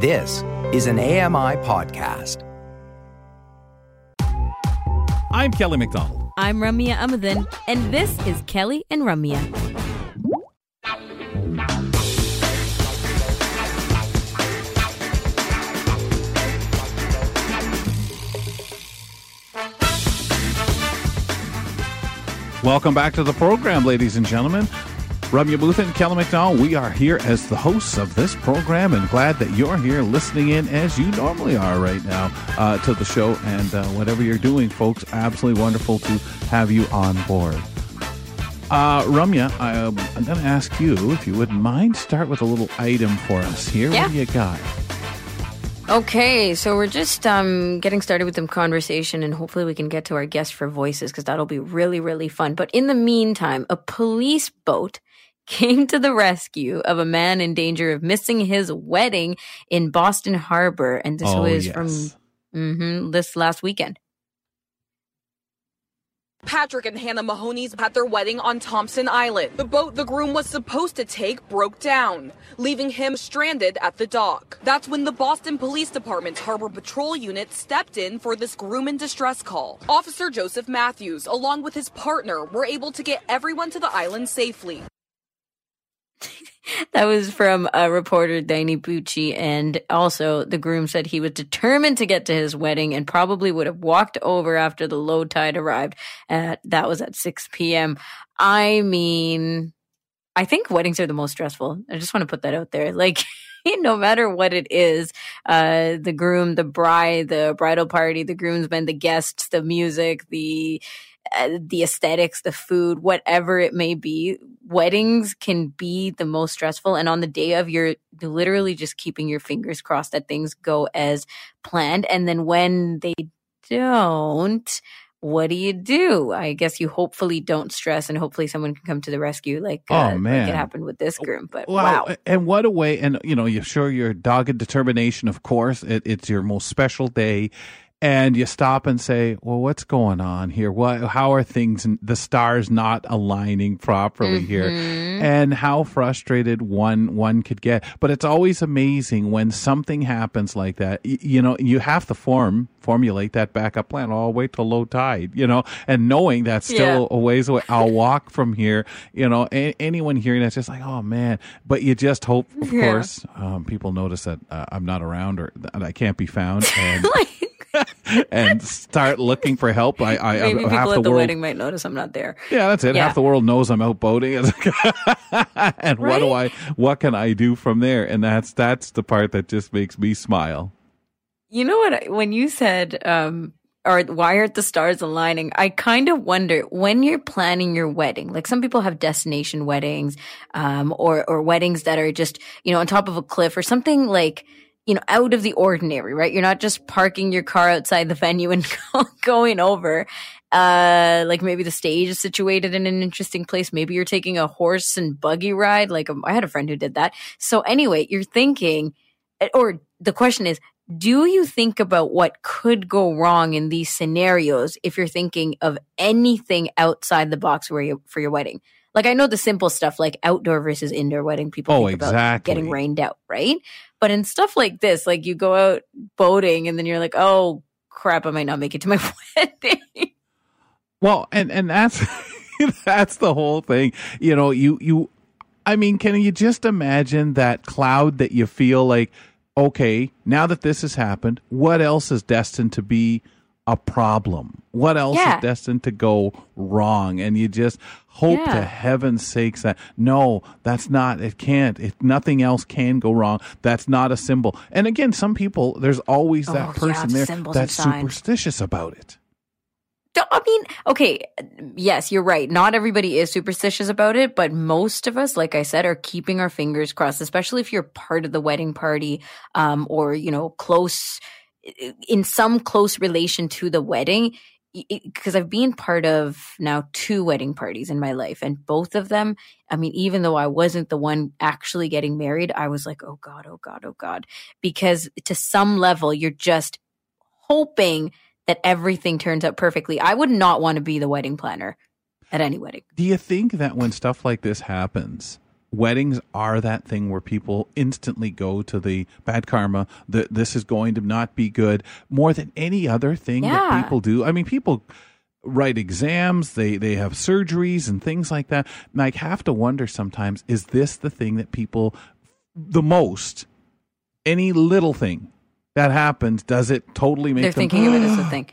This is an AMI podcast. I'm Kelly McDonald. I'm Ramya Amuthan, and this is Kelly and Ramya. Welcome back to the program, ladies and gentlemen. Ramya Booth and Kelly McDonald, we are here as the hosts of this program and glad that you're here listening in as you normally are right now uh, to the show. And uh, whatever you're doing, folks, absolutely wonderful to have you on board. Uh, Ramya, I, am going to ask you if you wouldn't mind start with a little item for us here. Yeah. What do you got? Okay, so we're just um, getting started with some conversation, and hopefully we can get to our guest for voices because that'll be really, really fun. But in the meantime, a police boat came to the rescue of a man in danger of missing his wedding in Boston Harbor, and this Oh, was yes. from hmm this last weekend. Patrick and Hannah Mahoney's had their wedding on Thompson Island. The boat the groom was supposed to take broke down, leaving him stranded at the dock. That's when the Boston Police Department's Harbor Patrol Unit stepped in for this groom in distress call. Officer Joseph Matthews, along with his partner, were able to get everyone to the island safely. That was from a reporter Danny Bucci, and also the groom said he was determined to get to his wedding and probably would have walked over after the low tide arrived. At, that was at 6 p.m. I mean, I think weddings are the most stressful. I just want to put that out there. Like, no matter what it is, uh, the groom, the bride, the bridal party, the groomsmen, the guests, the music, the uh, the aesthetics, the food, whatever it may be, weddings can be the most stressful. And on the day of, you're literally just keeping your fingers crossed that things go as planned. And then when they don't, what do you do? I guess you hopefully don't stress and hopefully someone can come to the rescue like, Oh, uh, man. like it happened with this groom. But Wow. wow. And what a way. And, you know, you show your dogged determination, of course. It, it's your most special day. And you stop and say, well, what's going on here? What, how are things, the stars not aligning properly here? Mm-hmm. And how frustrated one, one could get. But it's always amazing when something happens like that. Y- you know, you have to form, formulate that backup plan. Oh, I'll wait till low tide, you know, and knowing that's still Yeah. a ways away. I'll walk from here. You know, a- anyone hearing that's just like, oh man. But you just hope, of Yeah. course, um, people notice that uh, I'm not around or that I can't be found, and and start looking for help. I, I Maybe half people the at the world. wedding might notice I'm not there. Yeah, that's it. Yeah. Half the world knows I'm out boating, and what do I? What can I do from there? And that's that's the part that just makes me smile. You know what? I- When you said, um, or why aren't the stars aligning? I kind of wonder when you're planning your wedding. Like some people have destination weddings, um, or or weddings that are just you know on top of a cliff or something like you know out of the ordinary, right? You're not just parking your car outside the venue and going over. Uh, like maybe the stage is situated in an interesting place. Maybe you're taking a horse and buggy ride. Like um, I had a friend who did that. So anyway, you're thinking, or the question is, do you think about what could go wrong in these scenarios if you're thinking of anything outside the box where you for your wedding? Like I know the simple stuff like outdoor versus indoor wedding people Oh, think about exactly. getting rained out, right? But in stuff like this, like you go out boating and then you're like, "Oh crap, I might not make it to my wedding." Well, and and that's that's the whole thing. You know, you you I mean, can you just imagine that cloud that you feel like okay, now that this has happened, what else is destined to be a problem? What else Yeah. is destined to go wrong? And you just hope to heaven's sakes that no, that's not it can't. It nothing else can go wrong. That's not a symbol. And again, some people there's always that Oh, yeah, person there that's superstitious about it. I mean, okay, yes, you're right. Not everybody is superstitious about it, but most of us, like I said, are keeping our fingers crossed, especially if you're part of the wedding party, um, or, you know, close, in some close relation to the wedding. Because I've been part of now two wedding parties in my life, and both of them, I mean, even though I wasn't the one actually getting married, I was like, oh God, oh God, oh God. Because to some level, you're just hoping that everything turns out perfectly. I would not want to be the wedding planner at any wedding. Do you think that when stuff like this happens, weddings are that thing where people instantly go to the bad karma that this is going to not be good more than any other thing Yeah. that people do i mean people write exams they they have surgeries and things like that and i have to wonder sometimes is this the thing that people the most any little thing that happens does it totally make They're them thinking of it as a thing.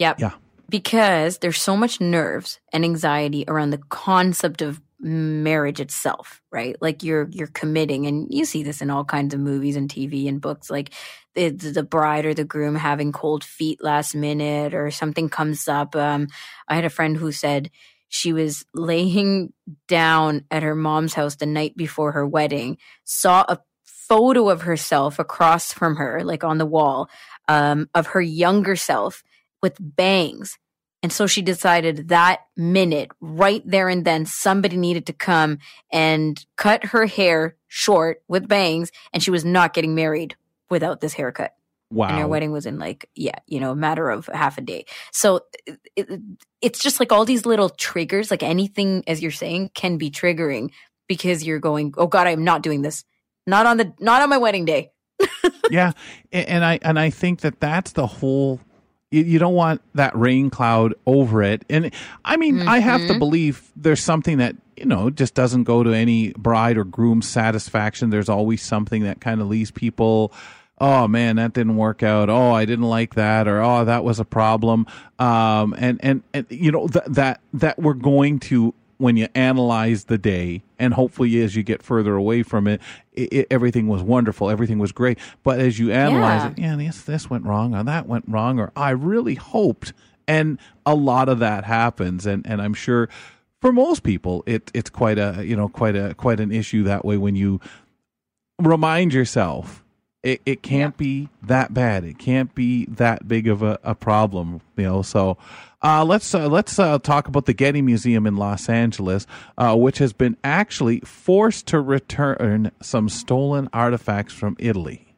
Yep. Yeah. Because there's so much nerves and anxiety around the concept of marriage itself, right? Like you're you're committing and you see this in all kinds of movies and TV and books like the the bride or the groom having cold feet last minute or something comes up. Um I had a friend who said she was laying down at her mom's house the night before her wedding, saw a photo of herself across from her, like on the wall, um, of her younger self with bangs. And so she decided that minute, right there and then, somebody needed to come and cut her hair short with bangs, and she was not getting married without this haircut. wow And her wedding was in like, yeah, you know, a matter of half a day. So it, it, it's just like all these little triggers, like anything, as you're saying, can be triggering because you're going, oh God, I'm not doing this. Not on the, not on my wedding day. yeah and i and i think that that's the whole you, you don't want that rain cloud over it. And i mean i have to believe there's something that you know just doesn't go to any bride or groom's satisfaction. There's always something that kind of leaves people oh man that didn't work out. Oh i didn't like that or oh that was a problem. Um and and, and you know th- that that we're going to when you analyze the day and hopefully as you get further away from it, it, it everything was wonderful everything was great but as you analyze Yeah. it yeah this this went wrong or that went wrong or i really hoped and a lot of that happens and and i'm sure for most people it it's quite a you know quite a quite an issue that way when you remind yourself it, it can't be that bad. It can't be that big of a, a problem, you know. So uh, let's uh, let's uh, talk about the Getty Museum in Los Angeles, uh, which has been actually forced to return some stolen artifacts from Italy.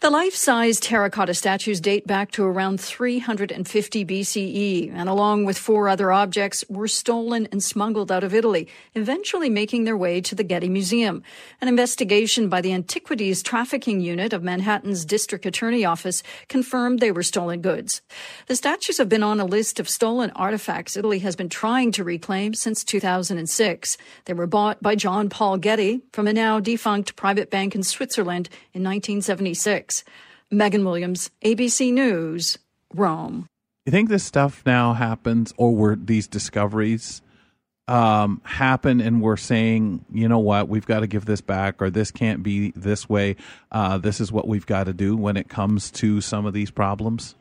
The life size terracotta statues date back to around 350 BCE, and along with four other objects, were stolen and smuggled out of Italy, eventually making their way to the Getty Museum. An investigation by the Antiquities Trafficking Unit of Manhattan's District Attorney Office confirmed they were stolen goods. The statues have been on a list of stolen artifacts Italy has been trying to reclaim since 2006. They were bought by John Paul Getty from a now defunct private bank in Switzerland in 1976. Megan Williams, ABC News, Rome. You think this stuff now happens, or were these discoveries um, happen, and we're saying, you know what, we've got to give this back, or this can't be this way. Uh, this is what we've got to do when it comes to some of these problems.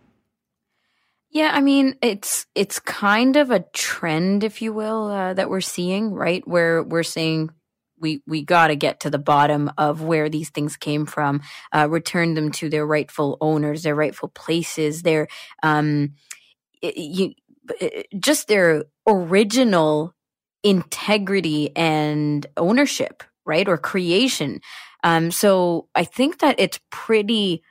Yeah, I mean, it's it's kind of a trend, if you will, uh, that we're seeing, right? Where we're saying we we got to get to the bottom of where these things came from, uh, return them to their rightful owners, their rightful places, their um, you, uh, just their original integrity and ownership, right, or creation. Um, so I think that it's pretty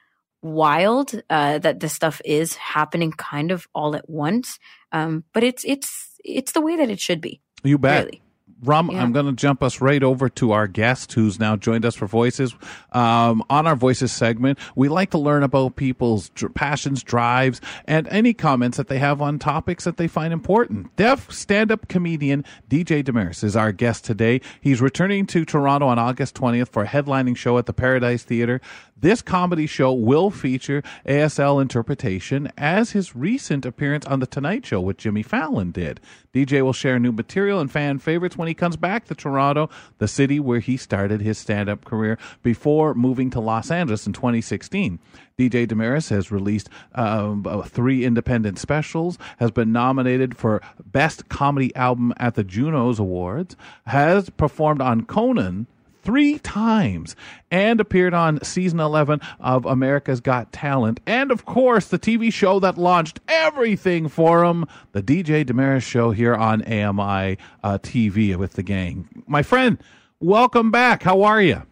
wild uh, that this stuff is happening kind of all at once. Um, but it's it's it's the way that it should be. You bet. Really. Rum, Yeah. I'm going to jump us right over to our guest who's now joined us for Voices. Um, on our Voices segment, we like to learn about people's dr- passions, drives, and any comments that they have on topics that they find important. Deaf stand up comedian DJ Demers is our guest today. He's returning to Toronto on August 20th for a headlining show at the Paradise Theatre. This comedy show will feature ASL interpretation as his recent appearance on The Tonight Show with Jimmy Fallon did. DJ will share new material and fan favorites when he comes back to Toronto, the city where he started his stand up career before moving to Los Angeles in 2016. DJ Demers has released um, uh, three independent specials, has been nominated for Best Comedy Album at the Junos Awards, has performed on Conan three times and appeared on season 11 of America's Got Talent. And of course, the TV show that launched everything for him, the DJ Demers show here on AMI uh, TV with the gang. My friend, welcome back. How are you?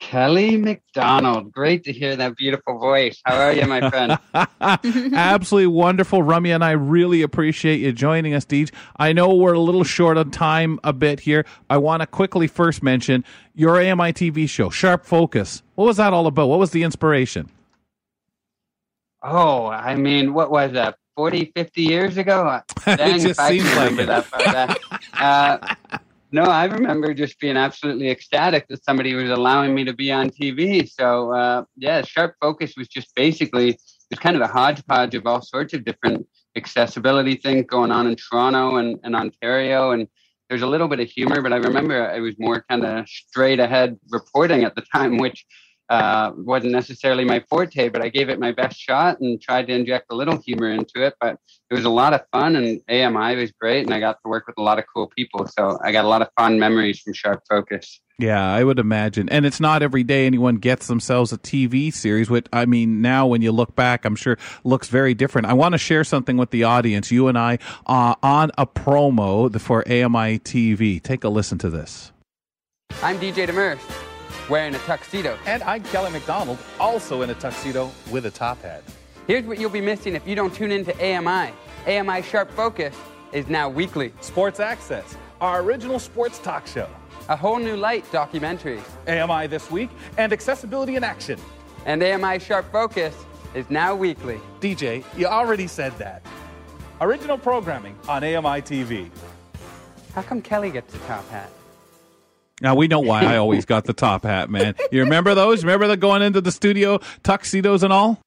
Kelly McDonald. Great to hear that beautiful voice. How are you, my friend? Absolutely wonderful. Rummy and I really appreciate you joining us, Deej. I know we're a little short on time a bit here. I want to quickly first mention your AMI TV show, Sharp Focus. What was that all about? What was the inspiration? Oh, I mean, what was that? 40, 50 years ago? Dang, it just seems like it. That, uh, no, I remember just being absolutely ecstatic that somebody was allowing me to be on TV. So, uh, yeah, Sharp Focus was just basically it's kind of a hodgepodge of all sorts of different accessibility things going on in Toronto and, and Ontario. And there's a little bit of humor, but I remember it was more kind of straight ahead reporting at the time, which uh, wasn't necessarily my forte, but I gave it my best shot and tried to inject a little humor into it. But it was a lot of fun, and AMI was great, and I got to work with a lot of cool people. So I got a lot of fun memories from Sharp Focus. Yeah, I would imagine. And it's not every day anyone gets themselves a TV series, which I mean, now when you look back, I'm sure looks very different. I want to share something with the audience, you and I, uh, on a promo for AMI TV. Take a listen to this. I'm DJ Demers wearing a tuxedo. And I'm Kelly McDonald, also in a tuxedo with a top hat. Here's what you'll be missing if you don't tune in to AMI. AMI Sharp Focus is now weekly. Sports Access, our original sports talk show. A whole new light documentary. AMI This Week and Accessibility in Action. And AMI Sharp Focus is now weekly. DJ, you already said that. Original programming on AMI TV. How come Kelly gets the top hat? Now we know why I always got the top hat, man. You remember those? Remember the going into the studio tuxedos and all?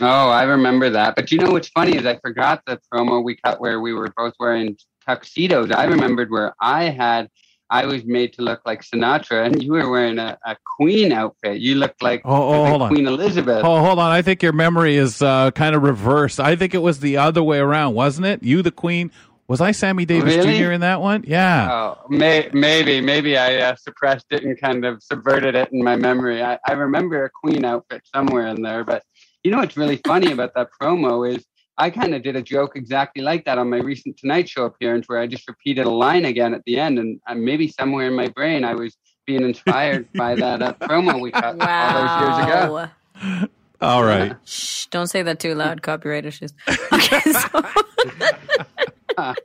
Oh, I remember that. But you know what's funny is I forgot the promo we cut where we were both wearing tuxedos. I remembered where I had I was made to look like Sinatra, and you were wearing a, a Queen outfit. You looked like, oh, oh, like hold Queen on. Elizabeth. Oh, hold on. I think your memory is uh, kind of reversed. I think it was the other way around, wasn't it? You, the Queen. Was I Sammy Davis Really? Jr. in that one? Yeah. Oh, may, maybe, maybe I uh, suppressed it and kind of subverted it in my memory. I, I remember a Queen outfit somewhere in there, but you know what's really funny about that promo is I kind of did a joke exactly like that on my recent Tonight Show appearance, where I just repeated a line again at the end, and uh, maybe somewhere in my brain I was being inspired by that uh, promo we cut all those years ago. Wow. All right. Shh, don't say that too loud. Copyright issues. Okay, so, That was a but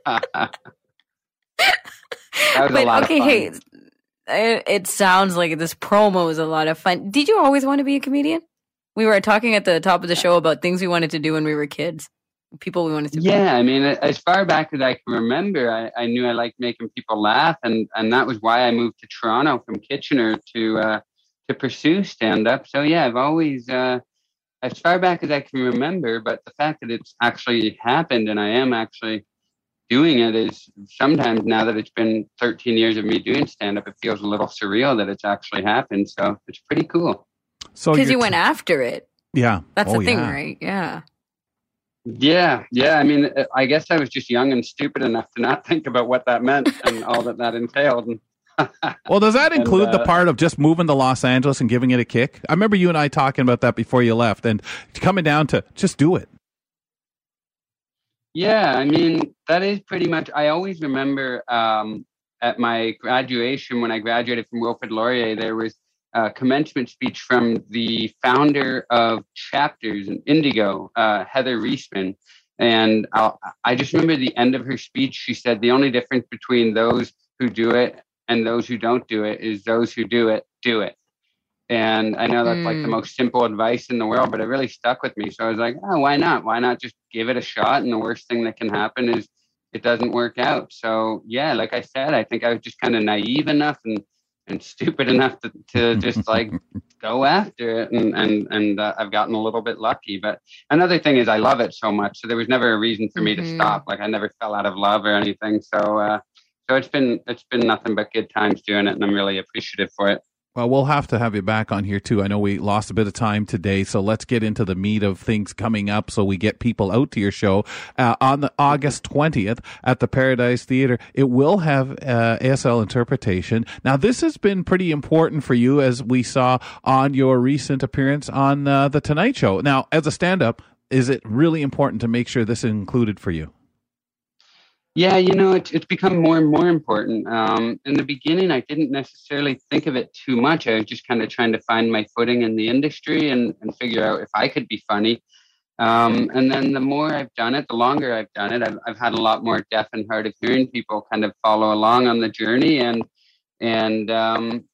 okay, hey, it, it sounds like this promo is a lot of fun. Did you always want to be a comedian? We were talking at the top of the show about things we wanted to do when we were kids, people we wanted to. be. Yeah, I mean, as far back as I can remember, I, I knew I liked making people laugh, and, and that was why I moved to Toronto from Kitchener to uh, to pursue stand up. So yeah, I've always, uh, as far back as I can remember, but the fact that it's actually happened and I am actually doing it is sometimes now that it's been 13 years of me doing stand up, it feels a little surreal that it's actually happened. So it's pretty cool. So because you're went t- after it. Yeah. That's Oh, the thing, yeah. right? Yeah. Yeah, yeah. I mean, uh, I guess I was just young and stupid enough to not think about what that meant and all that that entailed. Well, does that And, include the uh, part of just moving to Los Angeles and giving it a kick? I remember you and I talking about that before you left, and coming down to just do it. Yeah, I mean, that is pretty much. I always remember um, at my graduation, when I graduated from Wilfrid Laurier, there was a commencement speech from the founder of Chapters in Indigo, uh, Heather Reisman. And I'll, I just remember the end of her speech. She said, The only difference between those who do it and those who don't do it is those who do it, do it. And I know that's like the Mm. most simple advice in the world, but it really stuck with me. So I was like, oh, why not? Why not just give it a shot? And the worst thing that can happen is it doesn't work out. So yeah, like I said, I think I was just kind of naive enough and and stupid enough to, to just like go after it, and and and uh, I've gotten a little bit lucky. But another thing is I love it so much, so there was never a reason for me to Mhm. stop. Like I never fell out of love or anything. So uh, so it's been it's been nothing but good times doing it, and I'm really appreciative for it. Well, we'll have to have you back on here too. I know we lost a bit of time today, so let's get into the meat of things coming up so we get people out to your show uh, on the August 20th at the Paradise Theater. It will have uh, ASL interpretation. Now, this has been pretty important for you as we saw on your recent appearance on uh, the Tonight Show. Now, as a stand-up, is it really important to make sure this is included for you? Yeah, you know, it's it's become more and more important. Um, in the beginning, I didn't necessarily think of it too much. I was just kind of trying to find my footing in the industry and, and figure out if I could be funny. Um, and then the more I've done it, the longer I've done it, I've, I've had a lot more deaf and hard of hearing people kind of follow along on the journey. And and um,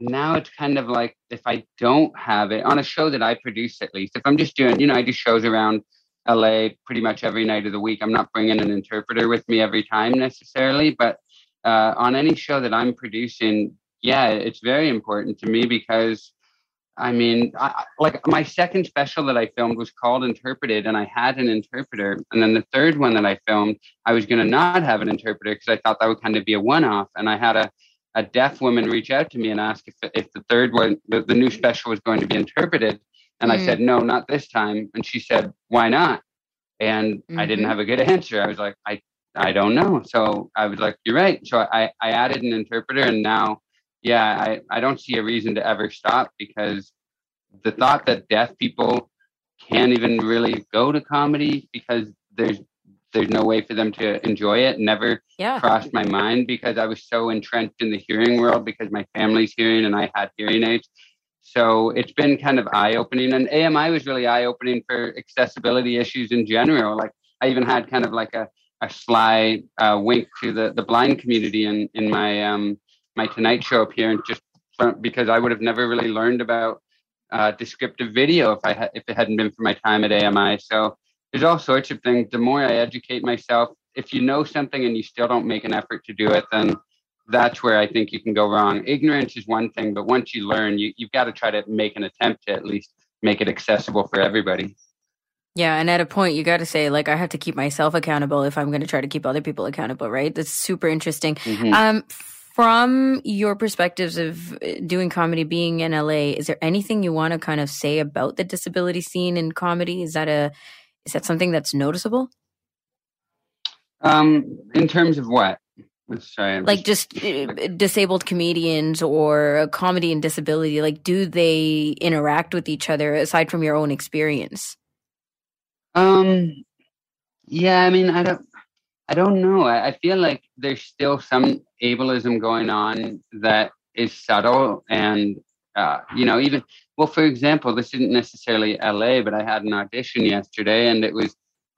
now it's kind of like if I don't have it on a show that I produce, at least if I'm just doing, you know, I do shows around LA pretty much every night of the week. I'm not bringing an interpreter with me every time necessarily, but uh, on any show that I'm producing, yeah, it's very important to me because I mean, I, like my second special that I filmed was called Interpreted, and I had an interpreter. And then the third one that I filmed, I was going to not have an interpreter because I thought that would kind of be a one off. And I had a, a deaf woman reach out to me and ask if, if the third one, the, the new special was going to be interpreted. And mm. I said, no, not this time. And she said, why not? And mm-hmm. I didn't mm-hmm. have a good answer. I was like, I, I don't know. So I was like, you're right. So I, I added an interpreter and now, yeah, I, I don't see a reason to ever stop because the thought that deaf people can't even really go to comedy because there's there's no way for them to enjoy it never yeah. crossed my mind because I was so entrenched in the hearing world because my family's hearing and I had hearing aids so it's been kind of eye opening, and AMI was really eye opening for accessibility issues in general. Like I even had kind of like a, a sly uh, wink to the, the blind community in in my um, my Tonight Show appearance, just because I would have never really learned about uh, descriptive video if I had if it hadn't been for my time at AMI. So there's all sorts of things. The more I educate myself, if you know something and you still don't make an effort to do it, then that's where I think you can go wrong. Ignorance is one thing, but once you learn, you, you've got to try to make an attempt to at least make it accessible for everybody. Yeah, and at a point you got to say like I have to keep myself accountable if I'm going to try to keep other people accountable, right? That's super interesting. Mm-hmm. Um from your perspectives of uh, doing comedy being in LA, is there anything you want to kind of say about the disability scene in comedy? Is that a is that something that's noticeable? Um in terms of what? Sorry, like just uh, disabled comedians or comedy and disability like do they interact with each other aside from your own experience? Um yeah i mean i don't i don't know. I, I feel like there's still some ableism going on that is subtle and uh, you know even well for example this isn't necessarily la but i had an audition yesterday and it was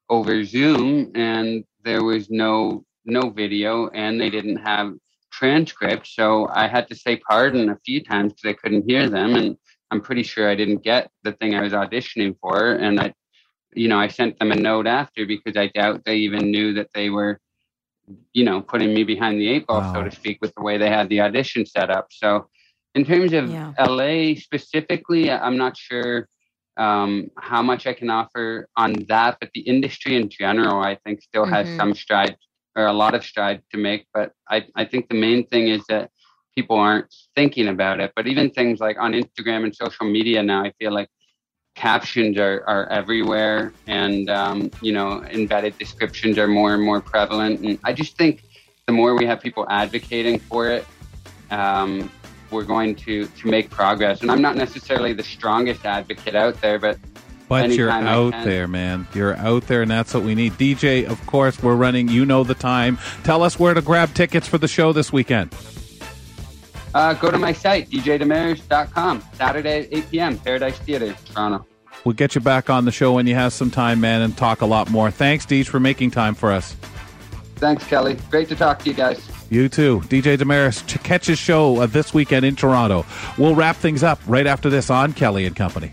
over zoom and there was no no video and they didn't have transcript. So I had to say pardon a few times because I couldn't hear them. And I'm pretty sure I didn't get the thing I was auditioning for. And I, you know, I sent them a note after because I doubt they even knew that they were, you know, putting me behind the eight ball, wow. so to speak, with the way they had the audition set up. So in terms of yeah. LA specifically, I'm not sure um, how much I can offer on that, but the industry in general, I think, still has mm-hmm. some strides or a lot of strides to make. But I, I think the main thing is that people aren't thinking about it. But even things like on Instagram and social media now, I feel like captions are, are everywhere and, um, you know, embedded descriptions are more and more prevalent. And I just think the more we have people advocating for it, um, we're going to, to make progress. And I'm not necessarily the strongest advocate out there, but but you're out there, man. You're out there, and that's what we need. DJ, of course, we're running. You know the time. Tell us where to grab tickets for the show this weekend. Uh, go to my site, djdemers.com. Saturday, at 8 p.m., Paradise Theater, Toronto. We'll get you back on the show when you have some time, man, and talk a lot more. Thanks, Deej, for making time for us. Thanks, Kelly. Great to talk to you guys. You too. DJ Demers, catch his show uh, this weekend in Toronto. We'll wrap things up right after this on Kelly and Company.